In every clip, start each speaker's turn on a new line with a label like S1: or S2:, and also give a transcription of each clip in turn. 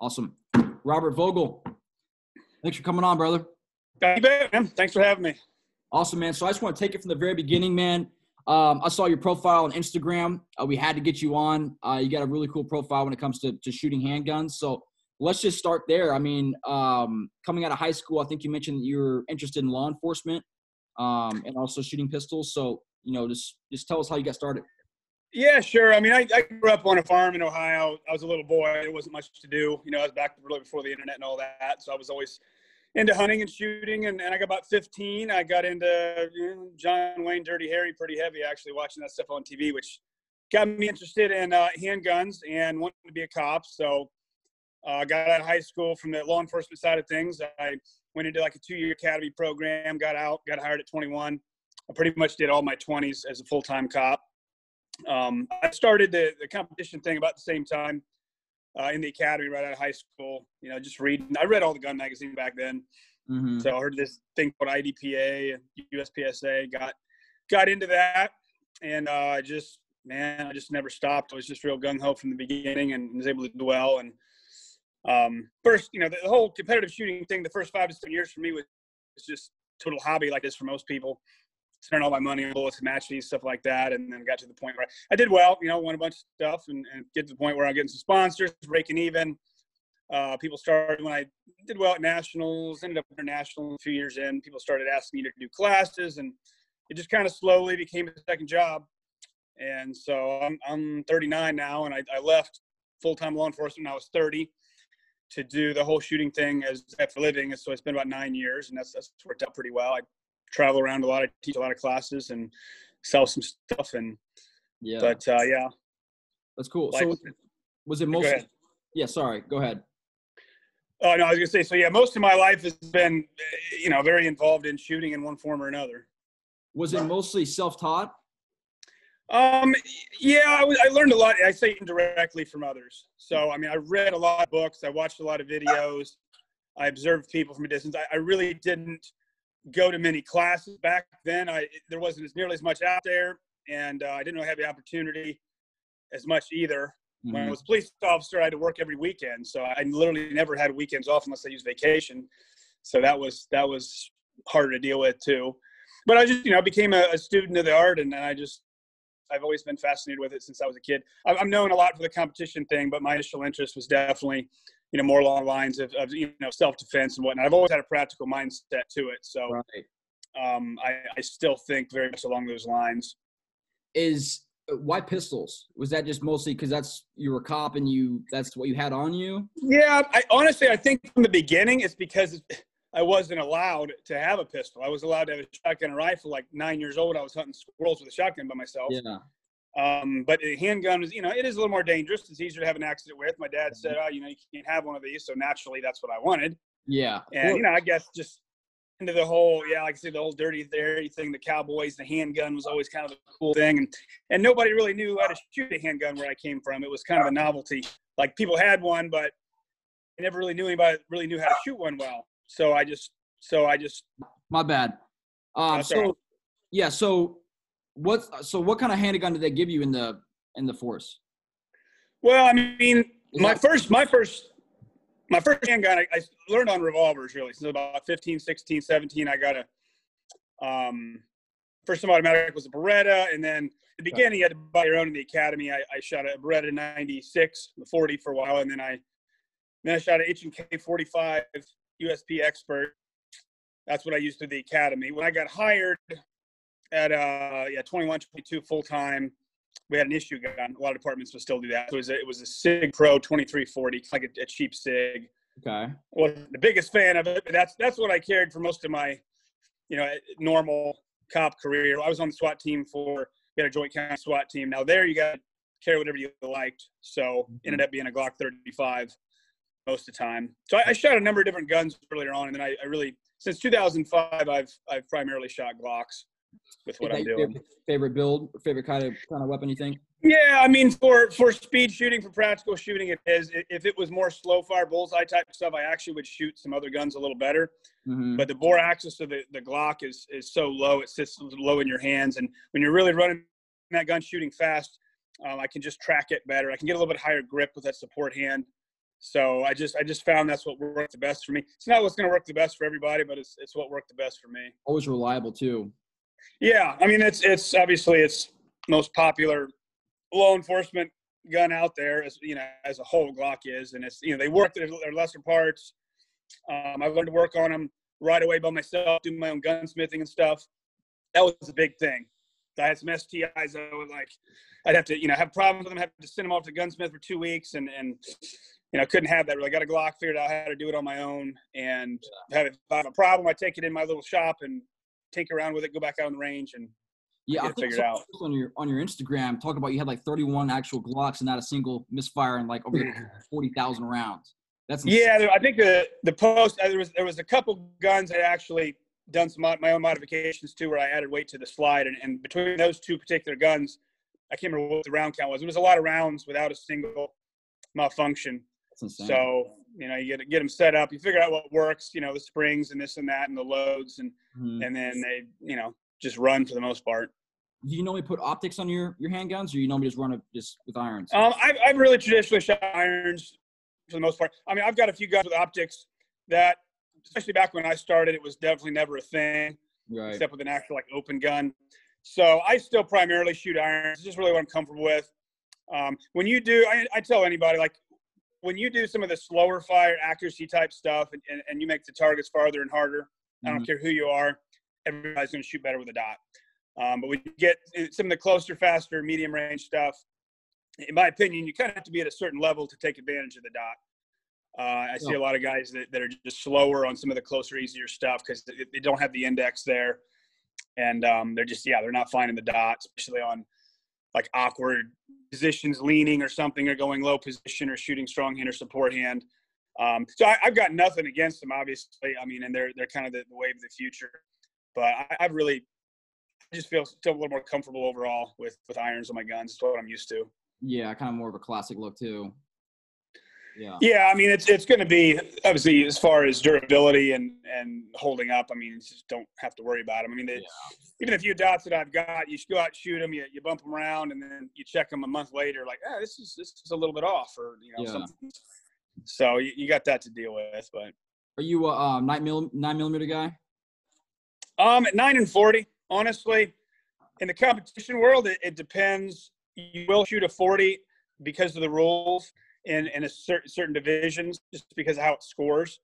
S1: Awesome. Robert Vogel, thanks for coming on, brother.
S2: You bet, man. Thanks for having me.
S1: Awesome, man. So I just want to take it from the very beginning, man. Um, I saw your profile on Instagram. Uh, we had to get you on. Uh, you got a really cool profile when it comes to, to shooting handguns. So let's just start there. I mean, um, coming out of high school, I think you mentioned you were interested in law enforcement um, and also shooting pistols. So, you know, just just tell us how you got started.
S2: Yeah, sure. I mean, I, I grew up on a farm in Ohio. I was a little boy. There wasn't much to do. You know, I was back really before the internet and all that. So I was always into hunting and shooting. And, and I got about 15. I got into you know, John Wayne Dirty Harry pretty heavy, actually, watching that stuff on TV, which got me interested in uh, handguns and wanting to be a cop. So I uh, got out of high school from the law enforcement side of things. I went into like a two year academy program, got out, got hired at 21. I pretty much did all my 20s as a full time cop. Um, I started the, the competition thing about the same time uh, in the academy right out of high school. You know, just reading. I read all the gun magazines back then. Mm-hmm. So I heard this thing called IDPA and USPSA. Got got into that, and uh, just man, I just never stopped. I was just real gung ho from the beginning, and was able to do well. And um, first, you know, the, the, whole competitive shooting thing. The first five to seven years for me was, was just total hobby, like this for most people spent all my money on bullets and match fees, stuff like that. And then got to the point where I did well, you know, won a bunch of stuff and, and get to the point where I'm getting some sponsors, breaking even. Uh, people started when I did well at nationals, ended up international a few years in. People started asking me to do classes, and it just kind of slowly became a second job. And so I'm, I'm 39 now, and I, I left full time law enforcement when I was 30 to do the whole shooting thing as for living. So it's been about nine years, and that's that's worked out pretty well. I travel around a lot. I teach a lot of classes and sell some stuff. And yeah, but uh, yeah,
S1: that's cool. Like, so was it mostly? Yeah, sorry. Go ahead.
S2: Oh no, I was gonna say. So yeah, most of my life has been, you know, very involved in shooting in one form or another.
S1: Was it mostly self-taught?
S2: Um, yeah, I, I learned a lot. I say indirectly from others. So I mean, I read a lot of books. I watched a lot of videos. I observed people from a distance. I, I really didn't go to many classes back then. I there wasn't as nearly as much out there, and uh, I didn't really have the opportunity as much either. Mm-hmm. When I mm-hmm. was a police officer, I had to work every weekend, so I literally never had weekends off unless I used vacation. So that was that was harder to deal with too. But I just you know became a, a student of the art, and I just I've always been fascinated with it since I was a kid. I'm known a lot for the competition thing, but my initial interest was definitely you know, more along lines of, of you know, self defense and whatnot. I've always had a practical mindset to it. So right. um, I, I still think very much along those lines.
S1: Is uh, why pistols? Was that just mostly because that's you were a cop and you that's what you had on you?
S2: Yeah, I honestly I think from the beginning it's because I wasn't allowed to have a pistol. I was allowed to have a shotgun and rifle. Like nine years old, I was hunting squirrels with a shotgun by myself.
S1: Yeah.
S2: Um, but a handgun is, you know, it is a little more dangerous. It's easier to have an accident with. My dad said, oh, you know, you can't have one of these. So naturally, that's what I wanted.
S1: Yeah.
S2: And, you know, I guess just into the whole, yeah, like I said, the whole dirty, dirty thing, the cowboys, the handgun was always kind of a cool thing. And, and nobody really knew how to shoot a handgun where I came from. It was kind of a novelty. Like people had one, but I never really knew anybody really knew how to shoot one well. So I just, so I just.
S1: My bad. Um, so, yeah, so what so what kind of handgun did they give you in the in the force?
S2: Well, I mean, Is my that- first my first my first handgun I, I, learned on revolvers really. Since about 15 16 17 i got a um first automatic was a beretta and then the beginning you had to buy your own in the academy. I, I shot a beretta 96 the 40 for a while and then i then i shot an h&k 45 usp expert. That's what i used through the academy. When i got hired at uh yeah 21 22 full time we had an issue gun a lot of departments will still do that. It was a, it was a sig pro 2340 like a, a cheap sig.
S1: Okay.
S2: Well the biggest fan of it but that's that's what i carried for most of my you know normal cop career. I was on the swat team for we had a joint county swat team. Now there you got to carry whatever you liked. So mm-hmm. ended up being a glock 35 most of the time. So I, I, shot a number of different guns earlier on and then I, I really since 2005 i've i've primarily shot glocks with what I'm doing.
S1: Favorite, favorite build, favorite kind of kind of weapon you think?
S2: Yeah, I mean, for for speed shooting, for practical shooting, it is. If it was more slow fire bullseye type stuff, I actually would shoot some other guns a little better. Mm-hmm. But the bore axis of the, the Glock is is so low; it sits low in your hands, and when you're really running that gun shooting fast, um, I can just track it better. I can get a little bit higher grip with that support hand. So I just I just found that's what worked the best for me. It's not what's going to work the best for everybody, but it's it's what worked the best for me.
S1: Always reliable too.
S2: Yeah, I mean it's it's obviously it's most popular law enforcement gun out there as you know as a whole Glock is, and it's you know they work their, their lesser parts. Um, I learned to work on them right away by myself, do my own gunsmithing and stuff. That was a big thing. I had some STIs. I would like, I'd have to, you know, have problems with them, have to send them off to gunsmith for two weeks, and and you know, couldn't have that. Really, got a Glock, figured out how to do it on my own, and have if I have a problem, I take it in my little shop and tinker around with it, go back out on the range, and
S1: yeah, I think so-
S2: out.
S1: on your on your Instagram talking about you had like 31 actual Glocks and not a single misfire and like over 40,000 rounds. That's insane.
S2: Yeah, I think the the post uh, there was there was a couple guns I actually done some mod, my own modifications to where I added weight to the slide, and, and between those two particular guns, I can't remember what the round count was. It was a lot of rounds without a single malfunction.
S1: That's insane.
S2: So you know, you get get them set up, you figure out what works, you know, the springs and this and that, and the loads, and
S1: Mhm.
S2: and then they you know just run for the most part.
S1: do you normally put optics on your your handguns, or you normally just run it just with irons?
S2: Um, I've, I've really traditionally shot irons for the most part. I mean, I've got a few guns with optics that, especially back when I started, it was definitely never a thing,
S1: right.
S2: except with an actual like open gun. So I still primarily shoot irons. It's just really what I'm comfortable with. Um, when you do, I, I tell anybody like when you do some of the slower fire accuracy type stuff, and, and, and you make the targets farther and harder. I don't
S1: Mhm.
S2: care who you are. Everybody's going to shoot better with a dot. Um, but when you get some of the closer, faster, medium range stuff, in my opinion, you kind of have to be at a certain level to take advantage of the dot. Uh, I see a lot of guys that, that are just slower on some of the closer, easier stuff because they, they don't have the index there, and um, they're just yeah, they're not finding the dot, especially on like awkward positions, leaning or something, or going low position or shooting strong hand or support hand. Um, so I, I've got nothing against them, obviously. I mean, and they're they're kind of the, the wave of the future, but I, I've really I just feel still a little more comfortable overall with with irons on my guns. It's what I'm used to.
S1: Yeah, kind of more of a classic look too. Yeah.
S2: Yeah, I mean, it's it's going to be obviously as far as durability and and holding up. I mean, you just don't have to worry about them. I mean, they,
S1: Yeah.
S2: even the few dots that I've got, you go out shoot them, you, you bump them around, and then you check them a month later, like, ah, this is this is a little bit off, or you know,
S1: Yeah.
S2: something. So you, you got that to deal with, but
S1: Are you a um, nine mil nine millimeter guy?
S2: Um, at nine and forty, honestly, in the competition world, it, it depends. You will shoot a forty because of the rules in in a certain certain divisions, just because of how it scores.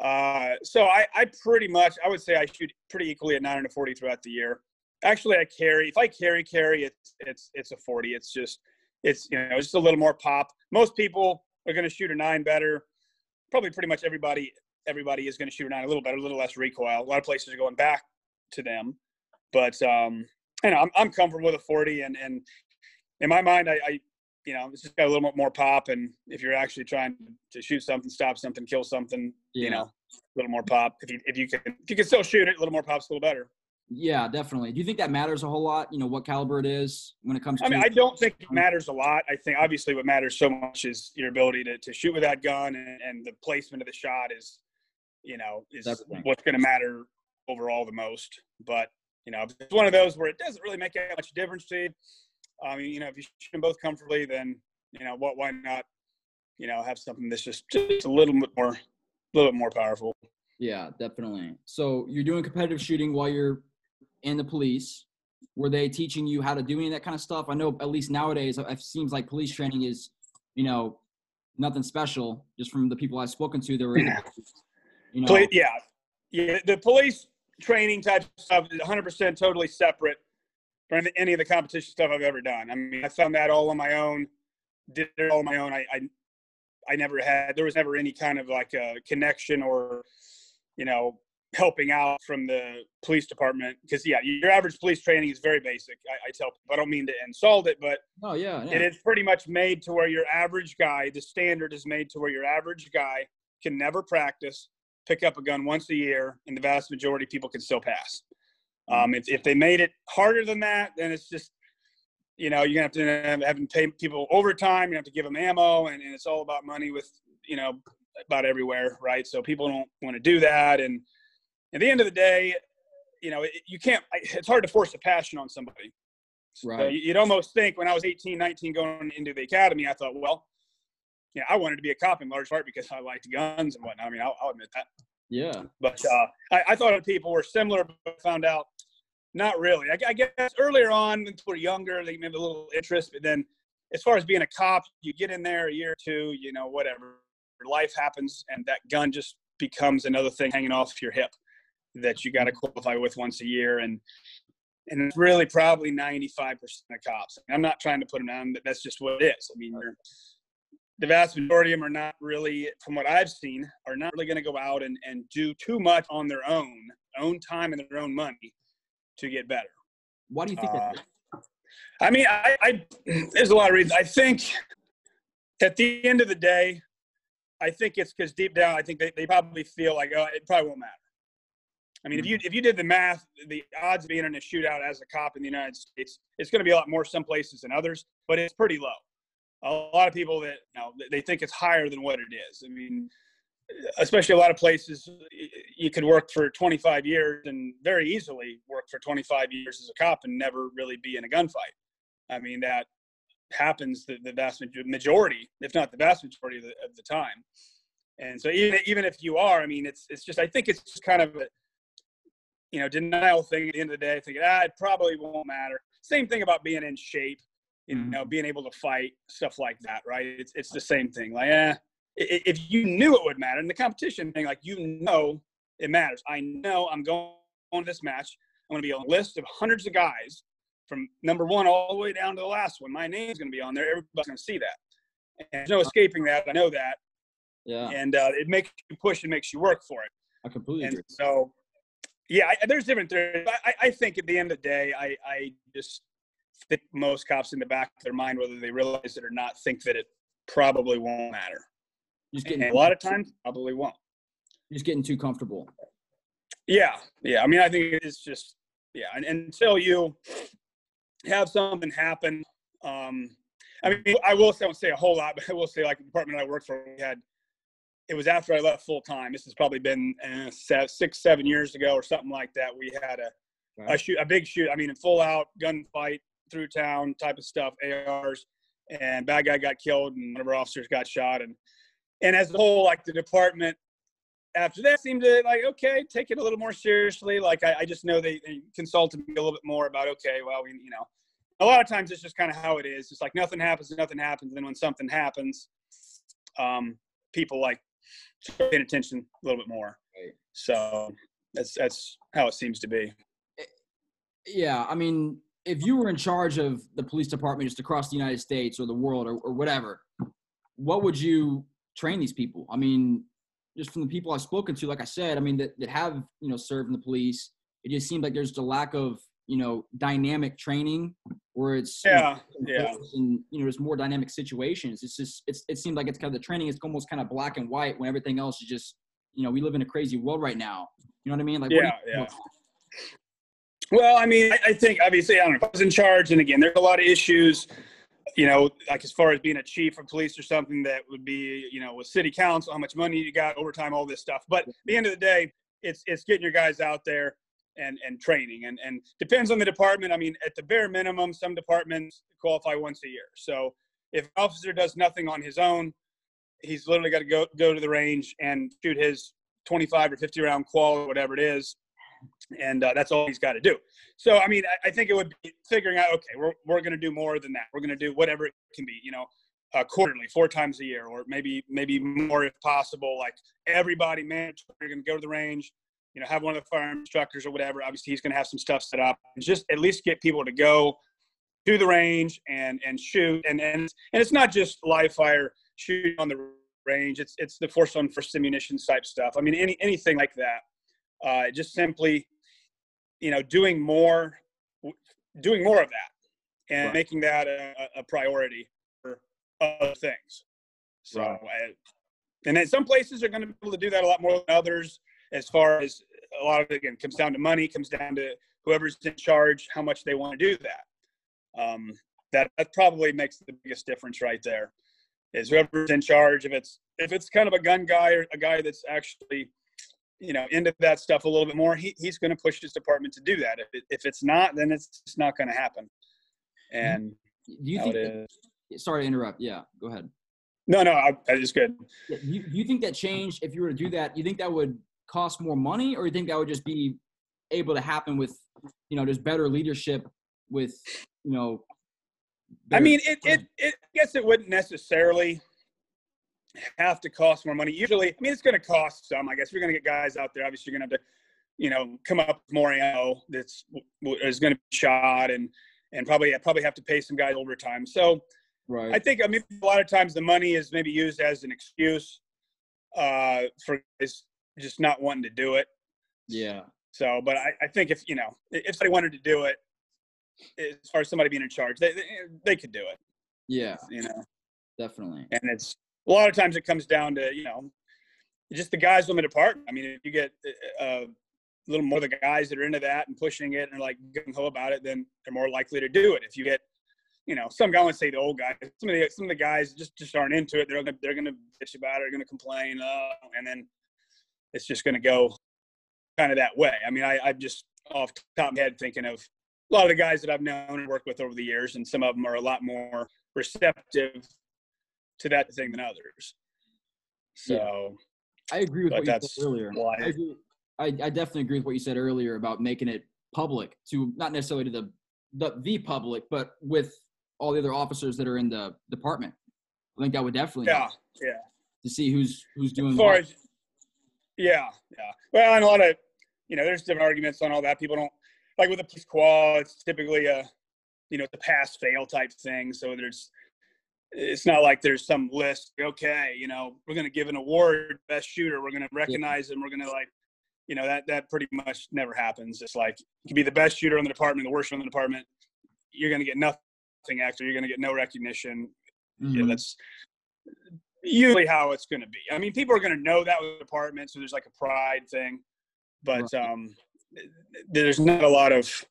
S2: Uh, so I, I pretty much, I would say I shoot pretty equally at nine and a forty throughout the year. Actually, I carry. If I carry carry, it's it's it's a forty. It's just it's you know just a little more pop. Most people are going to shoot a nine better. Probably pretty much everybody everybody is going to shoot a nine a little better, a little less recoil. A lot of places are going back to them. But um, you know, I'm I'm comfortable with a 40, and and in my mind, I, I you know, it's just got a little bit more pop. And if you're actually trying to shoot something, stop something, kill something, you know, a little more pop. If you if you can if you can still shoot it, a little more pop's a little better.
S1: Yeah, definitely. Do you think that matters a whole lot? You know, what caliber it is when it comes to
S2: I mean, I don't think it um, matters a lot. I think obviously what matters so much is your ability to, to shoot with that gun and, and the placement of the shot is, you know, is
S1: Everything.
S2: what's going to matter overall the most. But, you know, if it's one of those where it doesn't really make that much difference to you. I mean, you know, if you shoot them both comfortably, then, you know, what, why not, you know, have something that's just, just a little bit more, a little bit more powerful.
S1: Yeah, definitely. So you're doing competitive shooting while you're in the police. Were they teaching you how to do any of that kind of stuff? I know at least nowadays it seems like police training is, you know, nothing special. Just from the people I've spoken to, they were,
S2: Yeah.
S1: you know,
S2: Poli- yeah, yeah. The police training type stuff is 100 percent totally separate from any of the competition stuff I've ever done. I mean, I found that all on my own, did it all on my own. I, I, I never had. There was never any kind of like a connection or, you know, helping out from the police department because yeah, your average police training is very basic. I, I tell people. I don't mean to insult it, but
S1: oh yeah, yeah.
S2: it is pretty much made to where your average guy, the standard is made to where your average guy can never practice, pick up a gun once a year, and the vast majority of people can still pass. Um, if, if they made it harder than that, then it's just, you know, you're gonna have to have, pay people overtime. You have to give them ammo, and, and it's all about money with, you know, about everywhere, right? So people don't want to do that, and at the end of the day, you know, it, you can't. It's hard to force a passion on somebody.
S1: Right.
S2: you- you'd almost think when I was 18, 19 going into the academy, I thought, well, know, I wanted to be a cop in large part because I liked guns and whatnot. I mean, I'll, I'll admit that.
S1: Yeah.
S2: But uh, I, I thought people were similar, but found out not really. I, I guess earlier on, when we're younger, they maybe a little interest, but then as far as being a cop, you get in there a year or two, you know, whatever. Life happens, and that gun just becomes another thing hanging off your hip that you got to qualify with once a year. And and it's really probably 95% of cops. I'm not trying to put them down, but that's just what it is. I mean, the vast majority of them are not really, from what I've seen, are not really going to go out and, and do too much on their own, own time and their own money to get better.
S1: Why do you think uh, that?
S2: I mean, I, I, there's a lot of reasons. I think at the end of the day, I think it's because deep down, I think they, they probably feel like, oh, it probably won't matter. I mean, if you if you did the math, the odds of being in a shootout as a cop in the United States, it's going to be a lot more some places than others, but it's pretty low. A lot of people that you know they think it's higher than what it is. I mean, especially a lot of places you could work for 25 years and very easily work for 25 years as a cop and never really be in a gunfight. I mean, that happens the, the vast majority, if not the vast majority of the, of the time. And so even even if you are, I mean, it's it's just I think it's just kind of a you know, denial thing at the end of the day, thinking, ah, it probably won't matter. Same thing about being in shape, you mm-hmm. know, being able to fight, stuff like that, right? It's, it's the same thing. Like, eh, if you knew it would matter, and the competition thing, like, you know it matters. I know I'm going on this match. I'm going to be on a list of hundreds of guys from number one all the way down to the last one. My name's going to be on there. Everybody's going to see that. And there's no escaping that. I know that.
S1: Yeah.
S2: And uh, it makes you push and makes you work for it.
S1: I completely
S2: and
S1: agree.
S2: So yeah, I, there's different theories. I, I think at the end of the day, I, I just think most cops in the back of their mind, whether they realize it or not, think that it probably won't matter. Just getting and a lot of times, probably won't.
S1: Just getting too comfortable.
S2: Yeah, yeah. I mean, I think it's just yeah. And, and until you have something happen, um, I mean, I will say, I won't say a whole lot, but I will say, like the department I worked for, we had it was after I left full time. This has probably been uh, six, seven years ago or something like that. We had a, a shoot, a big shoot. I mean, a full out gunfight through town type of stuff, ARs, and bad guy got killed, and one of our officers got shot, and and as a whole, like the department after that seemed to like okay, take it a little more seriously. Like I, I just know they, they consulted me a little bit more about okay, well, we you know, a lot of times it's just kind of how it is. It's like nothing happens, nothing happens, and then when something happens, um, people like paying attention a little bit more. Right. So that's that's how it seems to be. Eh,
S1: yeah, I mean, if you were in charge of the police department just across the United States or the world or, or whatever, what would you train these people? I mean, just from the people I've spoken to, like I said, I mean that, that have you know served in the police, it just seems like there's a lack of you know dynamic training where it's
S2: yeah you know,
S1: yeah. and you know there's more dynamic situations. It's just it's it seems like it's kind of the training is almost kind of black and white when everything else is just you know we live in a crazy world right now. You know what i mean? Like
S2: yeah yeah. well i mean I, I think obviously i don't know if i was in charge and again there's a lot of issues you know, like as far as being a chief of police or something that would be, you know, with city council, how much money you got, overtime, all this stuff. But at the end of the day, it's it's getting your guys out there and and training. And and depends on the department. I mean at the bare minimum some departments qualify once a year. So if an officer does nothing on his own he's literally got to go go to the range and shoot his 25 or 50 round qual or whatever it is and uh, that's all he's got to do so i mean I, I, think it would be figuring out okay we're, we're going to do more than that we're going to do whatever it can be you know uh, quarterly four times a year or maybe maybe more if possible like everybody man you're going to go to the range you know, have one of the fire instructors or whatever. Obviously, he's going to have some stuff set up. Just at least get people to go to the range and and shoot. And and and it's not just live fire shooting on the range. It's it's the force on force ammunition type stuff. I mean, any anything like that. Uh, just simply, you know, doing more, doing more of that, and right. making that a, a, priority for other things. So, right. I, and then some places are going to be able to do that a lot more than others as far as a lot of it again comes down to money, comes down to whoever's in charge, how much they want to do that. Um, that that probably makes the biggest difference right there. Is whoever's in charge. If it's if it's kind of a gun guy or a guy that's actually you know into that stuff a little bit more, he, he's going to push his department to do that. If it, if it's not, then it's just not going to happen. Mm-hmm. And
S1: do you think? That, sorry to interrupt. Yeah, go ahead.
S2: No, no, I, that is good.
S1: You, you think that changed if you were to do that? You think that would cost more money, or you think that would just be able to happen with, you know, just better leadership with, you know?
S2: I mean, it, it, it, I guess it wouldn't necessarily have to cost more money. Usually, I mean, it's going to cost some. I guess you're going to get guys out there. Obviously, you're going to have to, you know, come up with more ammo that's is going to be shot and and probably probably have to pay some guys overtime. So
S1: Right.
S2: I think I mean a lot of times the money is maybe used as an excuse uh, for guys just not wanting to do it.
S1: Yeah.
S2: So, but I, I think if you know if somebody wanted to do it, as far as somebody being in charge, they they, they could do it.
S1: Yeah.
S2: You know,
S1: Definitely.
S2: and it's a lot of times it comes down to you know just the guys the department. I mean, if you get uh, a little more of the guys that are into that and pushing it and like gung ho about it, then they're more likely to do it. If you get you know, some guys say the old guys. Some of the some of the guys just just aren't into it. They're gonna they're gonna bitch about it. They're gonna complain, uh, and then it's just gonna go kind of that way. I mean, I I'm just off top of my head thinking of a lot of the guys that I've known and worked with over the years, and some of them are a lot more receptive to that thing than others. So
S1: I agree with what you said earlier. I, I, I definitely agree with what you said earlier about making it public to not necessarily to the the, the public, but with all the other officers that are in the department. I think that would definitely
S2: yeah, yeah.
S1: to see who's who's doing
S2: As far
S1: what.
S2: as yeah, yeah. Well, and a lot of you know, there's different arguments on all that. People don't like with a police qual. It's typically a you know, the pass fail type thing. So there's it's not like there's some list. Okay, you know, we're going to give an award best shooter. We're going to recognize them. We're going to like, you know, that that pretty much never happens. It's like you can be the best shooter in the department, the worst shooter in the department. You're going to get nothing extra. You're going to get no recognition. Yeah,
S1: Mhm.
S2: that's usually how it's going to be. I mean, people are going to know that with the department, so there's like a pride thing, but
S1: Right.
S2: um, there's not a lot of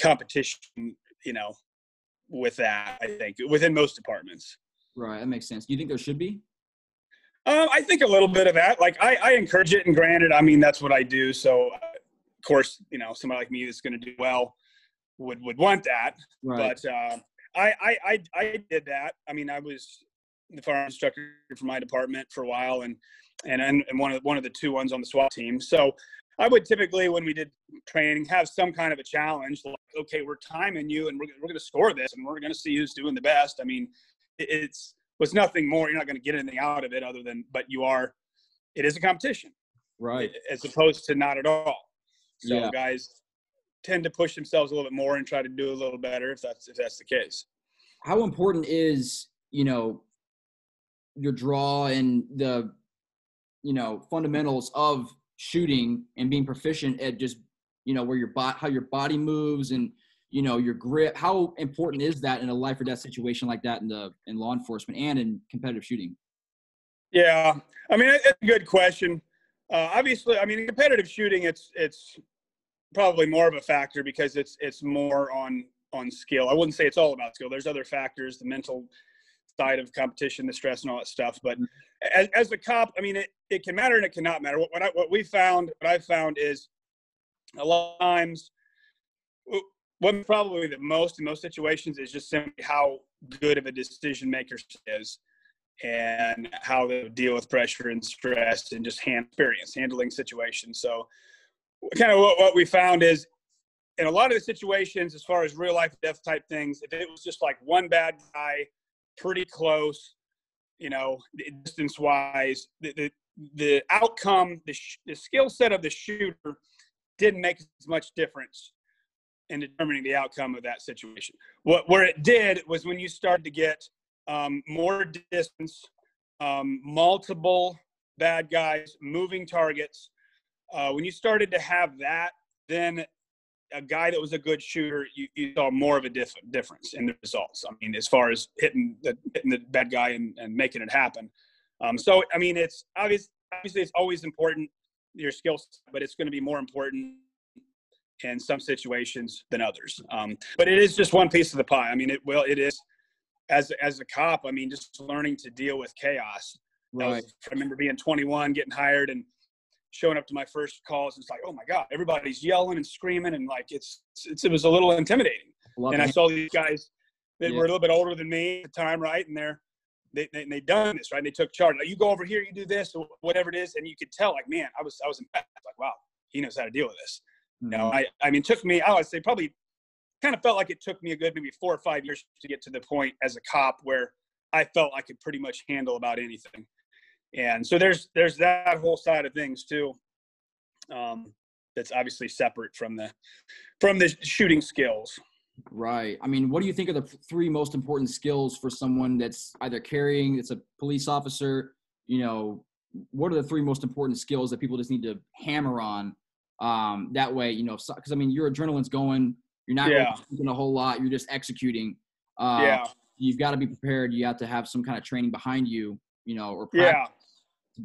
S2: competition, you know, with that. I think within most departments.
S1: Right, that makes sense. Do you think there should be?
S2: Um, I think a little bit of that. Like I, I encourage it, and granted, I mean that's what I do. So, uh, of course, you know, somebody like me that's going to do well would would want that.
S1: Right.
S2: But uh, I, I, I, I did that. I mean, I was the firearms instructor for my department for a while, and and and one of one of the two ones on the SWAT team. So I would typically, when we did training, have some kind of a challenge. Like, okay, we're timing you, and we're we're going to score this, and we're going to see who's doing the best. I mean, it's was nothing more. You're not going to get anything out of it other than, but you are. It is a competition
S1: right.
S2: as opposed to not at all. So
S1: Yeah.
S2: guys tend to push themselves a little bit more and try to do a little better if that's if that's the case.
S1: How important is, you know, your draw and the, you know, fundamentals of shooting and being proficient at just, you know, where your bot, how your body moves and, you know, your grip. How important is that in a life or death situation like that in the in law enforcement and in competitive shooting?
S2: Yeah, I mean it's a good question. Uh, obviously, I mean in competitive shooting, it's it's probably more of a factor because it's it's more on on skill. I wouldn't say it's all about skill. There's other factors, the mental side of competition, the stress, and all that stuff. But as, as a cop, I mean, it, it can matter and it cannot matter. What, what, I, what we found, what I found is a lot of times, what probably the most in most situations is just simply how good of a decision maker is and how they deal with pressure and stress and just hand experience handling situations. So kind of what, what we found is in a lot of the situations, as far as real life death type things, if it was just like one bad guy, pretty close, you know, distance wise, the, the, the outcome, the, sh- the skill set of the shooter didn't make as much difference in determining the outcome of that situation. What where it did was when you started to get um, more distance, um, multiple bad guys, moving targets. Uh, when you started to have that, then a guy that was a good shooter, you, you saw more of a diff- difference in the results. I mean, as far as hitting the, hitting the bad guy and, and making it happen. Um, so, I mean, it's obvious, obviously it's always important your skill set, but it's going to be more important in some situations than others. Um, but it is just one piece of the pie. I mean, it will, it is as as a cop. I mean, just learning to deal with chaos. That was-
S1: Right.
S2: I remember being 21, getting hired, and showing up to my first calls. And it's like, oh my god, everybody's yelling and screaming, and like it's, it's it was a little intimidating.
S1: Love
S2: and I saw these guys that
S1: Yeah.
S2: were a little bit older than me at the time, right? And they're they, they they done this right. And they took charge. Like, you go over here, you do this, or whatever it is, and you could tell, like, man, I was I was impressed. Like, wow, he knows how to deal with this. Mm-hmm. Know, I I mean, it took me, I would say, probably kind of felt like it took me a good maybe four or five years to get to the point as a cop where I felt I could pretty much handle about anything. And so there's there's that whole side of things too. Um, that's obviously separate from the from the shooting skills.
S1: Right. I mean, what do you think are the three most important skills for someone that's either carrying, it's a police officer, you know, what are the three most important skills that people just need to hammer on? Um, that way, you know, because I mean, your adrenaline's going, you're not yeah. thinking a whole lot, you're just executing. Uh, yeah. You've got to be prepared. You have to have some kind of training behind you, you know, or
S2: yeah.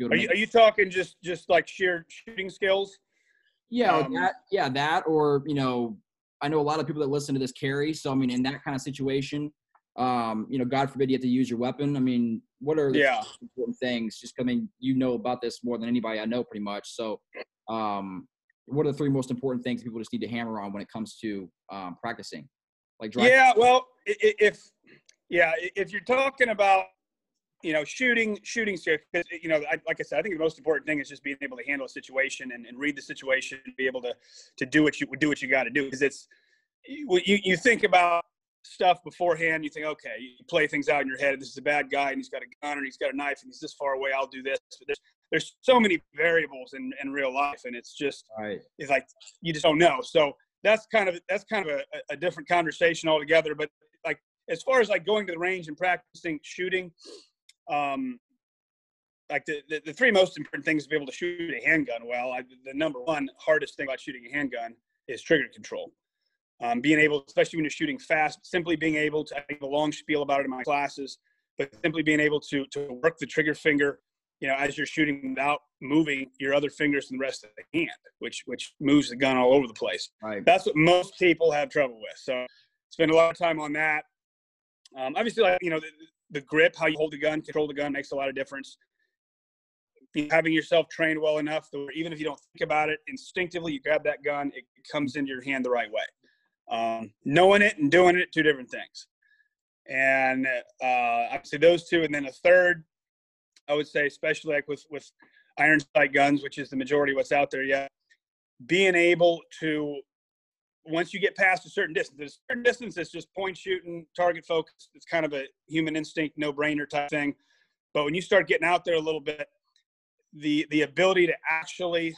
S2: are you, are you talking just just like sheer shooting skills?
S1: Yeah, um, that, yeah, that, or you know, I know a lot of people that listen to this carry. So I mean, in that kind of situation, um, you know, God forbid you have to use your weapon. I mean, what are the yeah. important things? Just I mean, you know about this more than anybody I know, pretty much. So, um, what are the three most important things people just need to hammer on when it comes to um, practicing?
S2: Like driving? Yeah, well, if yeah, if you're talking about you know, shooting, shooting, because you know, I, like I said, I think the most important thing is just being able to handle a situation and, and read the situation, and be able to to do what you do what you got to do. Because it's you you think about stuff beforehand. You think, okay, you play things out in your head. This is a bad guy, and he's got a gun, and he's got a knife, and he's this far away. I'll do this. But there's there's so many variables in, in real life, and it's just right. it's like you just don't know. So that's kind of that's kind of a, a different conversation altogether. But like as far as like going to the range and practicing shooting um, like the, the, the, three most important things to be able to shoot a handgun well I, the number one hardest thing about shooting a handgun is trigger control. Um, being able especially when you're shooting fast simply being able to i have a long spiel about it in my classes but simply being able to to work the trigger finger you know as you're shooting without moving your other fingers and the rest of the hand which which moves the gun all over the place. Right. that's what most people have trouble with. So spend a lot of time on that. Um, obviously like you know the, the grip, how you hold the gun, control the gun makes a lot of difference. Having yourself trained well enough that even if you don't think about it instinctively, you grab that gun, it comes into your hand the right way. Um, knowing it and doing it, two different things. And uh, obviously those two, and then a third, I would say, especially like with with iron sight guns, which is the majority of what's out there yet, being able to once you get past a certain distance, a certain distance is just point shooting, target focus. It's kind of a human instinct, no brainer type thing. But when you start getting out there a little bit, the the ability to actually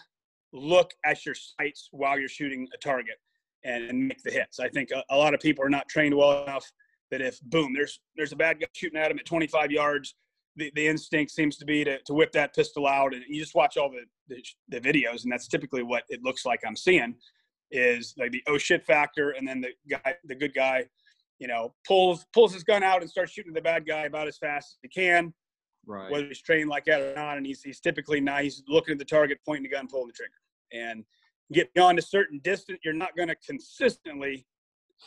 S2: look at your sights while you're shooting a target and, and make the hits. I think a, a, lot of people are not trained well enough that if boom, there's there's a bad guy shooting at him at 25 yards, the, the instinct seems to be to, to whip that pistol out and you just watch all the, the, the videos and that's typically what it looks like I'm seeing is like the oh shit factor, and then the guy, the good guy, you know, pulls pulls his gun out and starts shooting the bad guy about as fast as he can. Right. Whether he's trained like that or not, and he's he's typically not. He's looking at the target, pointing the gun, pulling the trigger, and get beyond a certain distance. You're not going to consistently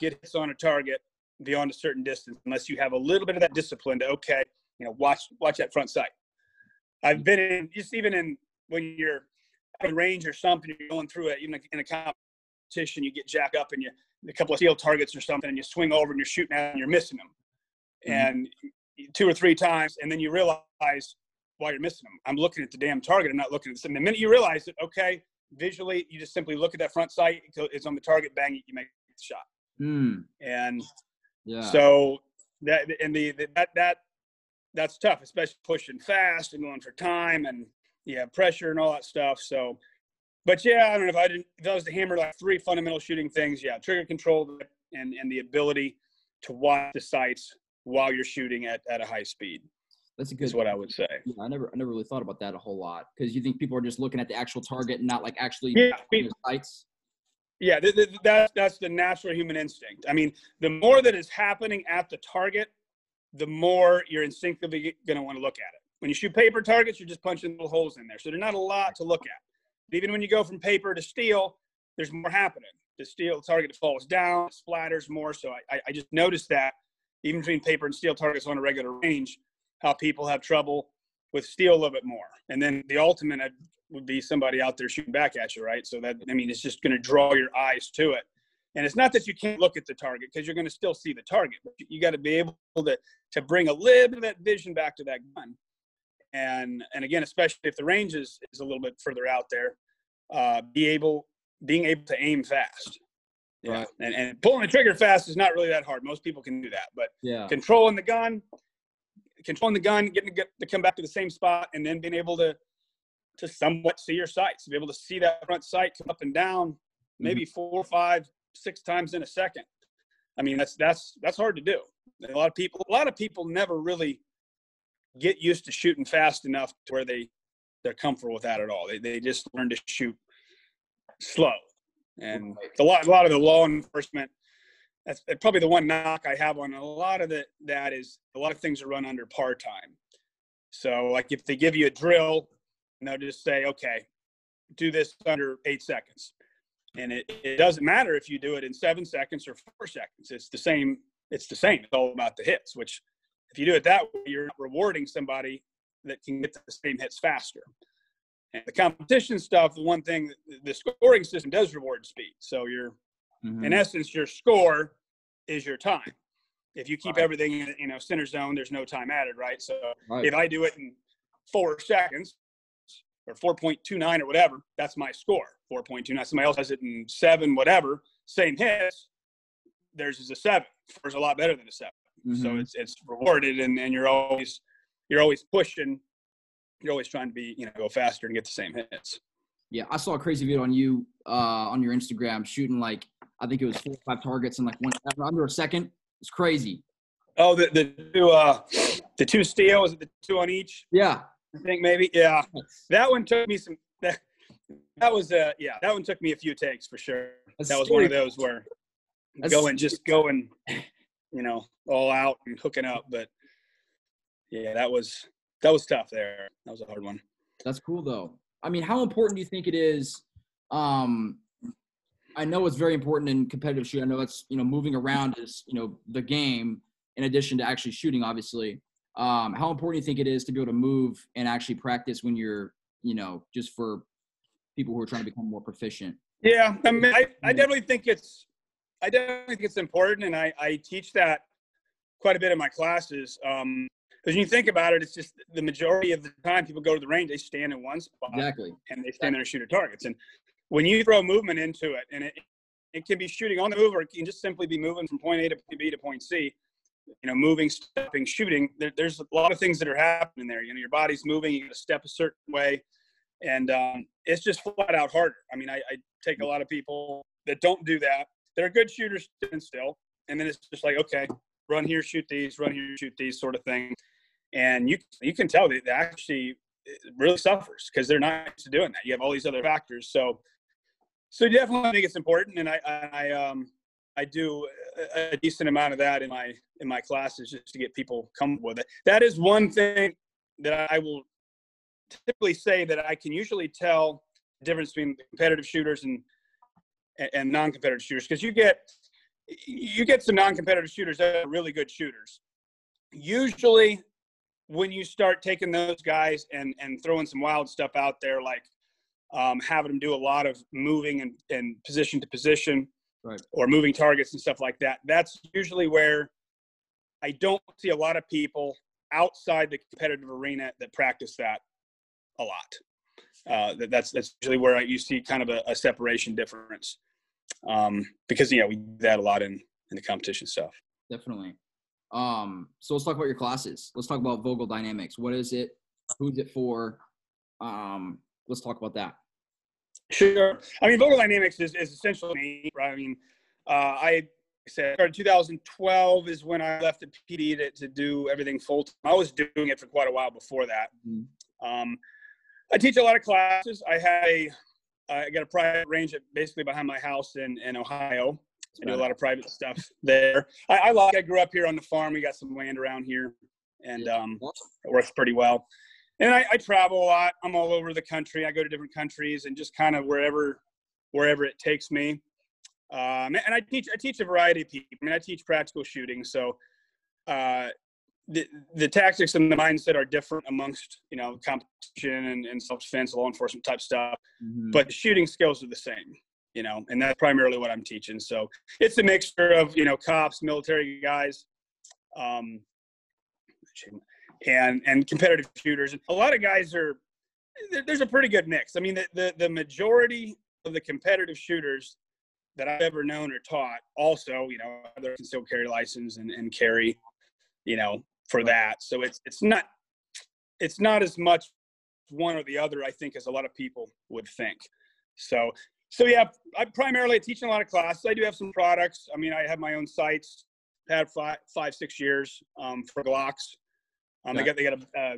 S2: get hits on a target beyond a certain distance unless you have a little bit of that discipline to okay, you know, watch watch that front sight. I've been in just even in when you're in range or something, you're going through it, even in a competition, you get jacked up and you a couple of steel targets or something, and you swing over and you're shooting at and you're missing them, mm-hmm. and two or three times, and then you realize why you're missing them. I'm looking at the damn target. I'm not looking at the. The minute you realize it, okay, visually, you just simply look at that front sight. It's on the target. Bang! You make the shot. Mm. And yeah. So that and the, the that that that's tough, especially pushing fast and going for time and yeah, pressure and all that stuff. So but yeah, I don't know if I didn't. If I was to hammer like three fundamental shooting things, yeah, trigger control and and the ability to watch the sights while you're shooting at, at a high speed. That's a good. Is what I would say.
S1: Yeah, I never I never really thought about that a whole lot because you think people are just looking at the actual target and not like actually yeah, I mean, sights.
S2: Yeah, th- th- that's that's the natural human instinct. I mean, the more that is happening at the target, the more you're instinctively going to want to look at it. When you shoot paper targets, you're just punching little holes in there, so there's not a lot to look at even when you go from paper to steel, there's more happening. The steel target falls down, splatters more. So I, I just noticed that even between paper and steel targets on a regular range, how people have trouble with steel a little bit more. And then the ultimate uh, would be somebody out there shooting back at you, right? So that I mean, it's just going to draw your eyes to it. And it's not that you can't look at the target because you're going to still see the target, but you got to be able to to bring a little bit of that vision back to that gun. And and again, especially if the range is, is a little bit further out there, uh, be able being able to aim fast. Yeah, right. and, and pulling the trigger fast is not really that hard. Most people can do that, but
S1: yeah,
S2: controlling the gun, controlling the gun, getting to, get, to come back to the same spot, and then being able to to somewhat see your sights, to be able to see that front sight come up and down, maybe mm-hmm. four, five, six times in a second. I mean, that's that's that's hard to do. A lot of people, a lot of people never really get used to shooting fast enough to where they they're comfortable with that at all. They they just learn to shoot slow, and a lot a lot of the law enforcement. That's uh, probably the one knock I have on a lot of the, that is a lot of things are run under par time. So like if they give you a drill, and they'll just say, okay, do this under eight seconds. And it, it doesn't matter if you do it in seven seconds or four seconds. It's the same. It's the same. It's all about the hits, which if you do it that way, you're not rewarding somebody that can get the same hits faster. And the competition stuff, the one thing, the scoring system does reward speed. So you're, mm-hmm. in essence, your score is your time. If you keep right. everything in, you know, center zone, there's no time added, right? So right. if I do it in four seconds or 4.29 or whatever, that's my score. 4.29. Somebody else has it in seven, whatever, same hits. Theirs is a seven. Four's a lot better than a 7 mm-hmm. So it's it's rewarded, and, and you're always you're always pushing you're always trying to be, you know, go faster and get the same hits.
S1: Yeah, I saw a crazy video on you uh, on your Instagram shooting like I think it was four or five targets in like one under a second. It's crazy.
S2: Oh, the the two uh the two it the two on each?
S1: Yeah,
S2: I think maybe. Yeah, that one took me some. That, that was uh yeah that one took me a few takes for sure. That's that was scary. one of those where That's going just going, you know, all out and hooking up. But yeah, that was that was tough there. That was a hard one.
S1: That's cool though. I mean, how important do you think it is? Um, I know it's very important in competitive shooting. I know it's you know moving around is you know the game in addition to actually shooting, obviously. Um, how important do you think it is to be able to move and actually practice when you're you know just for people who are trying to become more proficient?
S2: Yeah, I mean, I, I definitely think it's I definitely think it's important, and I I teach that quite a bit in my classes. Um, because when you think about it, it's just the majority of the time people go to the range, they stand in one spot
S1: exactly,
S2: and they stand there and shoot at targets. And when you throw movement into it, and it it can be shooting on the move, or it can just simply be moving from point A to point B to point C. You know, moving, stepping, shooting. There, there's a lot of things that are happening there. You know, your body's moving. You got to step a certain way, and um, it's just flat out harder. I mean, I, I take a lot of people that don't do that. They're good shooters still, and then it's just like, okay, run here, shoot these, run here, shoot these, sort of thing and you you can tell that actually really suffers because they're not to doing that. You have all these other factors, so so definitely think it's important, and I I um I do a, decent amount of that in my in my classes just to get people comfortable with it. That is one thing that I will typically say that I can usually tell the difference between competitive shooters and and non-competitive shooters because you get you get some non-competitive shooters that are really good shooters. Usually when you start taking those guys and and throwing some wild stuff out there, like um, having them do a lot of moving and, and position to position,
S1: right.
S2: or moving targets and stuff like that, that's usually where I don't see a lot of people outside the competitive arena that practice that a lot. Uh, that, that's that's usually where I, you see kind of a, a separation difference, um, because yeah, we do that a lot in in the competition stuff.
S1: Definitely. Um, so let's talk about your classes. Let's talk about Vogel Dynamics. What is it? Who's it for? Um, let's talk about that.
S2: Sure. I mean, Vogel Dynamics is, is essentially me, right? I mean, uh, I said started 2012 is when I left the PD to, to do everything full time. I was doing it for quite a while before that. Mm-hmm. Um, I teach a lot of classes. I had a, I got a private range basically behind my house in, in Ohio. I do a lot of private stuff there. I, I like. I grew up here on the farm. We got some land around here, and um, it works pretty well. And I, I travel a lot. I'm all over the country. I go to different countries and just kind of wherever wherever it takes me. Um, and I teach I teach a variety of people. I mean, I teach practical shooting, so uh, the the tactics and the mindset are different amongst you know competition and, and self defense, law enforcement type stuff. Mm-hmm. But the shooting skills are the same. you know, and that's primarily what I'm teaching. So it's a mixture of, you know, cops, military guys, um, and, and competitive shooters. A lot of guys are, there's a pretty good mix. I mean, the, the, the majority of the competitive shooters that I've ever known or taught also, you know, they can still carry license and, and carry, you know, for that. So it's, it's not, it's not as much one or the other, I think, as a lot of people would think. So so yeah, I primarily teach a lot of classes. I do have some products. I mean, I have my own sites. Had five, five, six years um, for Glocks. Um, yeah. They got they got a uh,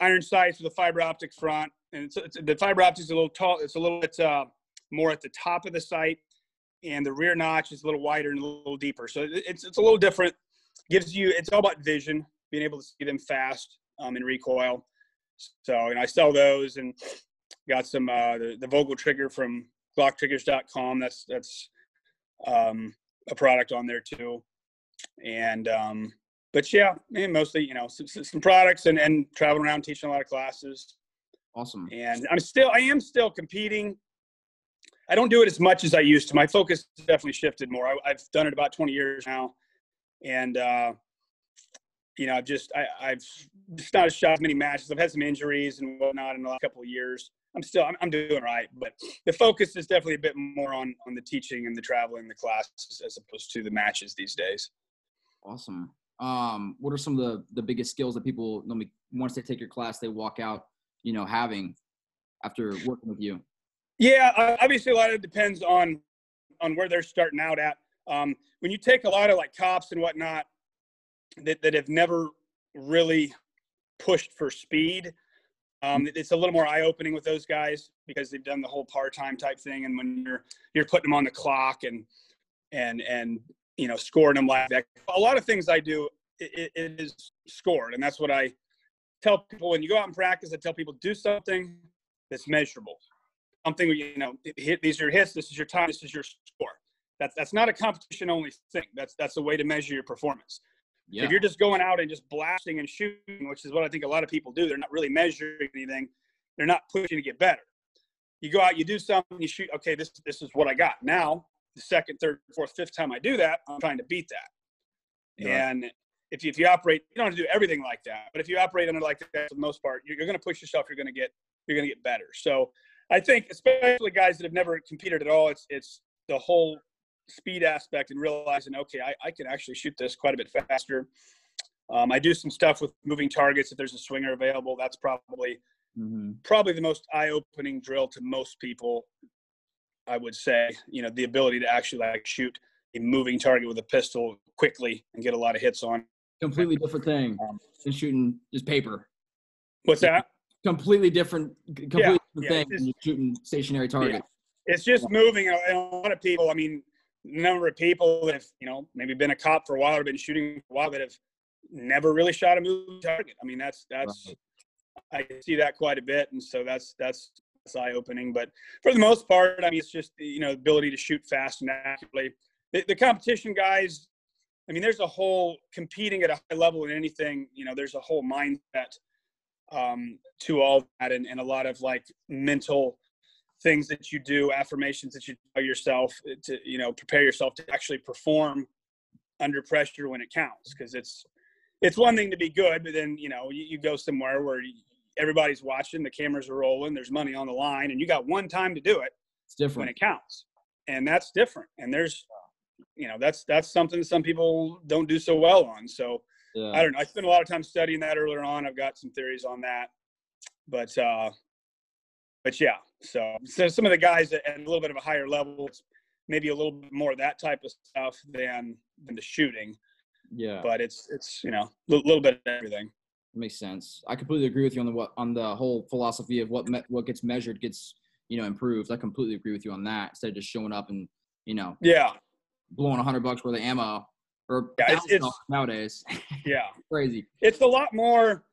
S2: iron sights with a fiber optic front, and it's, it's, the fiber optic is a little tall. It's a little bit uh, more at the top of the sight, and the rear notch is a little wider and a little deeper. So it's it's a little different. Gives you it's all about vision, being able to see them fast um, in recoil. So and I sell those and got some uh, the, the Vogel trigger from glocktriggers.com. That's that's um, a product on there too. And um, but yeah, and mostly you know some, some products and and traveling around teaching a lot of classes.
S1: Awesome.
S2: And I'm still I am still competing. I don't do it as much as I used to. My focus definitely shifted more. I, have done it about 20 years now, and uh, you know, I've just I, I've just not shot as many matches. I've had some injuries and whatnot in the last couple of years. I'm still I'm, I'm doing right, but the focus is definitely a bit more on on the teaching and the traveling, the classes, as opposed to the matches these days.
S1: Awesome. Um, what are some of the the biggest skills that people me, once they take your class they walk out, you know, having after working with you?
S2: Yeah, obviously a lot of it depends on on where they're starting out at. Um, when you take a lot of like cops and whatnot that that have never really pushed for speed, um, it's a little more eye-opening with those guys because they've done the whole part-time type thing, and when you're you're putting them on the clock and and and you know scoring them like that. A lot of things I do it, it is scored, and that's what I tell people when you go out and practice. I tell people do something that's measurable, something you know hit these are your hits, this is your time, this is your score. That's that's not a competition only thing. That's that's a way to measure your performance. Yeah. If you're just going out and just blasting and shooting, which is what I think a lot of people do, they're not really measuring anything. They're not pushing to get better. You go out, you do something, you shoot. Okay, this this is what I got. Now, the second, third, fourth, fifth time I do that, I'm trying to beat that. Yeah. And if you, if you operate, you don't have to do everything like that. But if you operate under like that for the most part, you're, you're going to push yourself. You're going to get you're going to get better. So I think, especially guys that have never competed at all, it's it's the whole speed aspect and realizing, okay, I, I can actually shoot this quite a bit faster. Um, I do some stuff with moving targets. If there's a swinger available, that's probably mm-hmm. probably the most eye-opening drill to most people. I would say, you know, the ability to actually like shoot a moving target with a pistol quickly and get a lot of hits on.
S1: Completely different thing um, than shooting just paper.
S2: What's that?
S1: Completely different. Completely yeah, different yeah, thing than shooting stationary targets.
S2: Yeah. It's just moving. And a lot of people, I mean, number of people that have, you know, maybe been a cop for a while or been shooting for a while that have never really shot a moving target. I mean, that's that's right. I see that quite a bit, and so that's that's, that's eye opening. But for the most part, I mean, it's just you know, ability to shoot fast and accurately. The, the competition guys, I mean, there's a whole competing at a high level in anything. You know, there's a whole mindset um, to all that, and, and a lot of like mental things that you do, affirmations that you tell yourself to, you know, prepare yourself to actually perform under pressure when it counts. Because it's it's one thing to be good, but then you know you, you go somewhere where you, everybody's watching, the cameras are rolling, there's money on the line, and you got one time to do it.
S1: It's different
S2: when it counts, and that's different. And there's, you know, that's that's something some people don't do so well on. So yeah. I don't know. I spent a lot of time studying that earlier on. I've got some theories on that, but uh, but yeah, so, so some of the guys at a little bit of a higher level, it's maybe a little bit more of that type of stuff than than the shooting.
S1: Yeah,
S2: but it's it's you know a little, bit of everything.
S1: Makes sense. I completely agree with you on the what on the whole philosophy of what me, what gets measured gets you know improved. I completely agree with you on that. Instead of just showing up and you know
S2: yeah
S1: blowing a hundred bucks worth of ammo or yeah, it's, it's, nowadays.
S2: Yeah,
S1: crazy.
S2: It's a lot more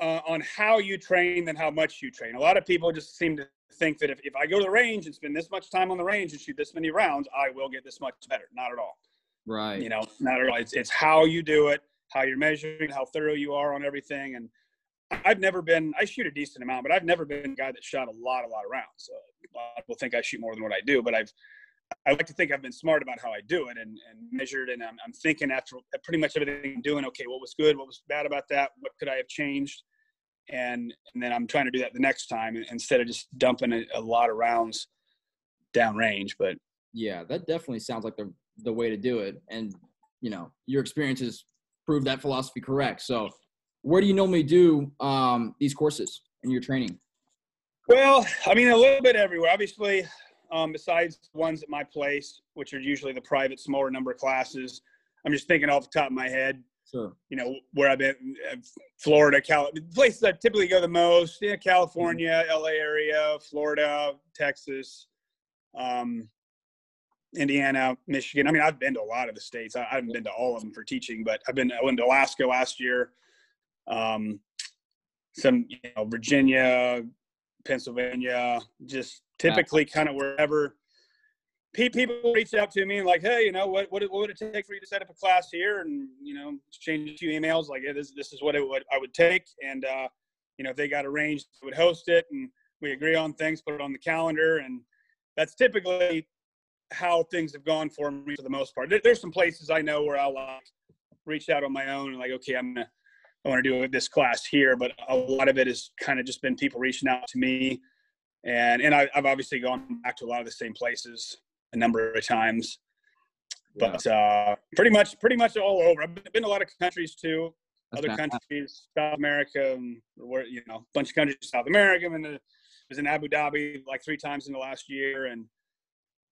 S2: uh, on how you train than how much you train. A lot of people just seem to think that if, if I go to the range and spend this much time on the range and shoot this many rounds, I will get this much better. Not at all.
S1: Right.
S2: You know, not at all. It's, it's how you do it, how you're measuring, how thorough you are on everything. And I've never been. I shoot a decent amount, but I've never been a guy that shot a lot, a lot of rounds. So a lot of people think I shoot more than what I do, but I've. I like to think I've been smart about how I do it and, and measured, and I'm, I'm thinking after pretty much everything I'm doing. Okay, what was good? What was bad about that? What could I have changed? And and then I'm trying to do that the next time instead of just dumping a, a lot of rounds downrange. But
S1: yeah, that definitely sounds like the the way to do it. And you know, your experiences prove that philosophy correct. So where do you normally do um, these courses in your training?
S2: Well, I mean, a little bit everywhere. Obviously, um, besides ones at my place, which are usually the private, smaller number of classes. I'm just thinking off the top of my head.
S1: Sure.
S2: You know where I've been, uh, Florida, Cal, places I typically go the most. Yeah, California, LA area, Florida, Texas, um, Indiana, Michigan. I mean, I've been to a lot of the states. I, I haven't been to all of them for teaching, but I've been. I went to Alaska last year um, some you know Virginia, Pennsylvania, just typically kind of wherever people reach out to me and like, hey, you know, what, what, what would it take for you to set up a class here? And, you know, exchange a few emails like, yeah, this, this is what it would, I would take. And, uh, you know, if they got arranged, I would host it and we agree on things, put it on the calendar. And that's typically how things have gone for me for the most part. There, there's some places I know where I'll uh, reach out on my own and like, okay, I'm going to, I want to do this class here, but a lot of it has kind of just been people reaching out to me, and and I, have obviously gone back to a lot of the same places a number of times, but uh, pretty much pretty much all over. I've been, been to a lot of countries too, That's other countries, South America, where you know a bunch of countries in South America, and I was in Abu Dhabi like three times in the last year, and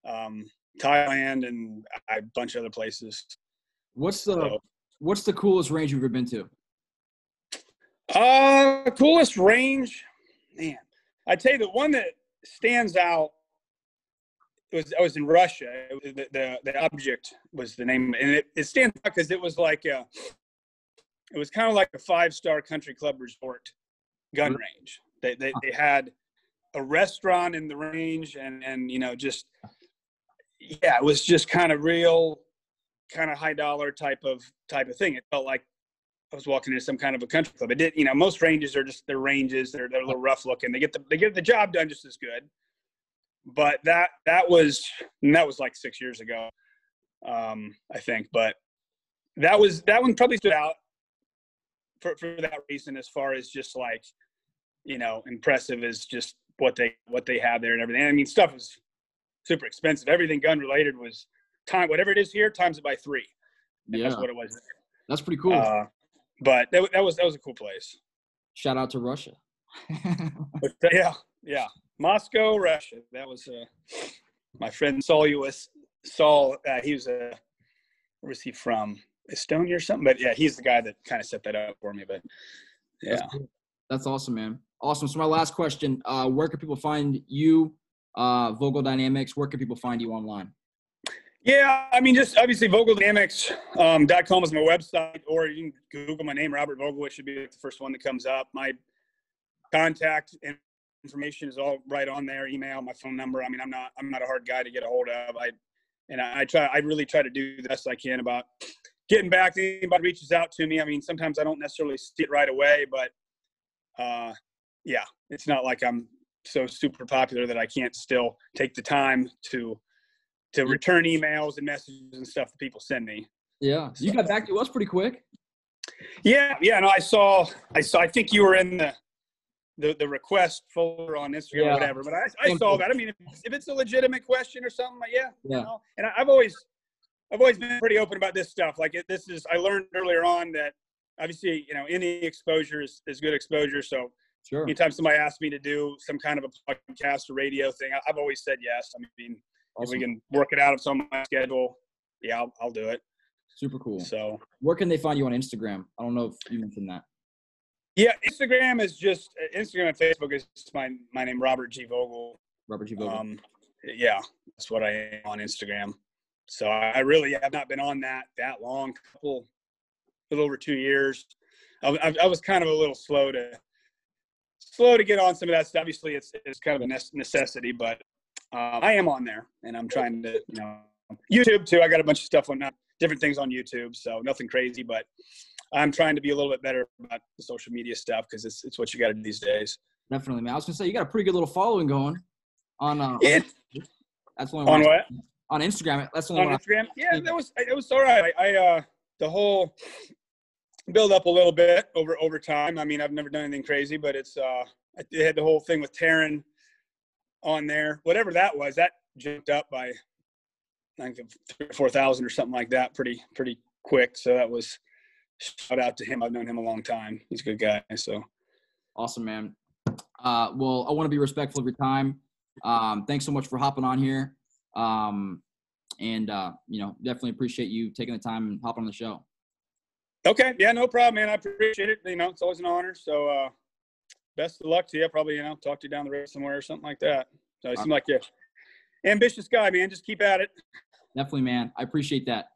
S2: um, Thailand, and a bunch of other places.
S1: What's the so, What's the coolest range you've ever been to?
S2: Uh, coolest range, man. I'd say the one that stands out was I was in Russia. The, the, the object was the name, and it, it stands out because it was like a, it was kind of like a five star country club resort gun mm-hmm. range. They, they they uh-huh. had a restaurant in the range, and and you know just yeah, it was just kind of real, kind of high dollar type of type of thing. It felt like I was walking into some kind of a country club. It did, you know, most ranges are just their ranges. They're they're a little rough looking. They get the they get the job done just as good. But that that was that was like six years ago, um, I think. But that was that one probably stood out for for that reason, as far as just like, you know, impressive is just what they what they have there and everything. I mean, stuff was super expensive. Everything gun related was time whatever it is here times it by three. yeah, that's what it was.
S1: That's pretty cool. Uh,
S2: but that, that was that was a cool place.
S1: Shout out to Russia.
S2: but, yeah, yeah, Moscow, Russia. That was uh, my friend Saul US. Saul, uh, he was a where was he from? Estonia or something. But yeah, he's the guy that kind of set that up for me. But yeah,
S1: that's, cool. that's awesome, man. Awesome. So my last question: uh, Where can people find you, uh, Vogel Dynamics? Where can people find you online?
S2: Yeah, I mean, just obviously VogelDynamics.com um, is my website, or you can Google my name, Robert Vogel. It should be the first one that comes up. My contact information is all right on there. Email, my phone number. I mean, I'm not I'm not a hard guy to get a hold of. I and I, I try. I really try to do the best I can about getting back to anybody reaches out to me. I mean, sometimes I don't necessarily see it right away, but uh, yeah, it's not like I'm so super popular that I can't still take the time to to return emails and messages and stuff that people send me.
S1: Yeah, so, you got back to us pretty quick.
S2: Yeah, yeah. No, I saw. I saw. I think you were in the the, the request folder on Instagram yeah. or whatever. But I, I saw that. I mean, if, if, it's a legitimate question or something, like, yeah, yeah. You know, and I, have always I've always been pretty open about this stuff. Like it, this is I learned earlier on that obviously you know any exposure is, is good exposure. So Sure. Anytime somebody asks me to do some kind of a podcast or radio thing, I've always said yes. I mean, Awesome. If we can work it out of some my schedule, yeah, I'll, I'll do it.
S1: Super cool.
S2: So,
S1: where can they find you on Instagram? I don't know if you mentioned that.
S2: Yeah, Instagram is just Instagram and Facebook is my my name Robert G Vogel.
S1: Robert G Vogel. Um,
S2: yeah, that's what I am on Instagram. So I really have not been on that that long, couple, a little over two years. I, I was kind of a little slow to slow to get on some of that stuff. Obviously, it's it's kind of a necessity, but uh, I am on there, and I'm trying to, you know, YouTube too. I got a bunch of stuff on uh, different things on YouTube, so nothing crazy, but I'm trying to be a little bit better about the social media stuff because it's it's what you got to do these days.
S1: Definitely, man. I was gonna say you got a pretty good little following going on. Uh,
S2: And
S1: that's only
S2: on what?
S1: on Instagram. That's the only
S2: on
S1: one. I-
S2: Instagram. Yeah, that was it was all right. I, I uh the whole build up a little bit over over time. I mean, I've never done anything crazy, but it's uh I had the whole thing with Taran on there. Whatever that was, that jumped up by I think three or four thousand or something like that, pretty pretty quick. So that was shout out to him. I've known him a long time. He's a good guy. So
S1: Awesome, man. Uh, well, I want to be respectful of your time. Um, thanks so much for hopping on here. Um, and uh, you know, definitely appreciate you taking the time and hopping on the show.
S2: okay, yeah, no problem, man. I appreciate it. You know, it's always an honor. So uh best of luck to you. Probably, you know, talk to you down the road somewhere or something like that. So you uh, seem like a ambitious guy, man. Just keep at it.
S1: Definitely, man. I appreciate that.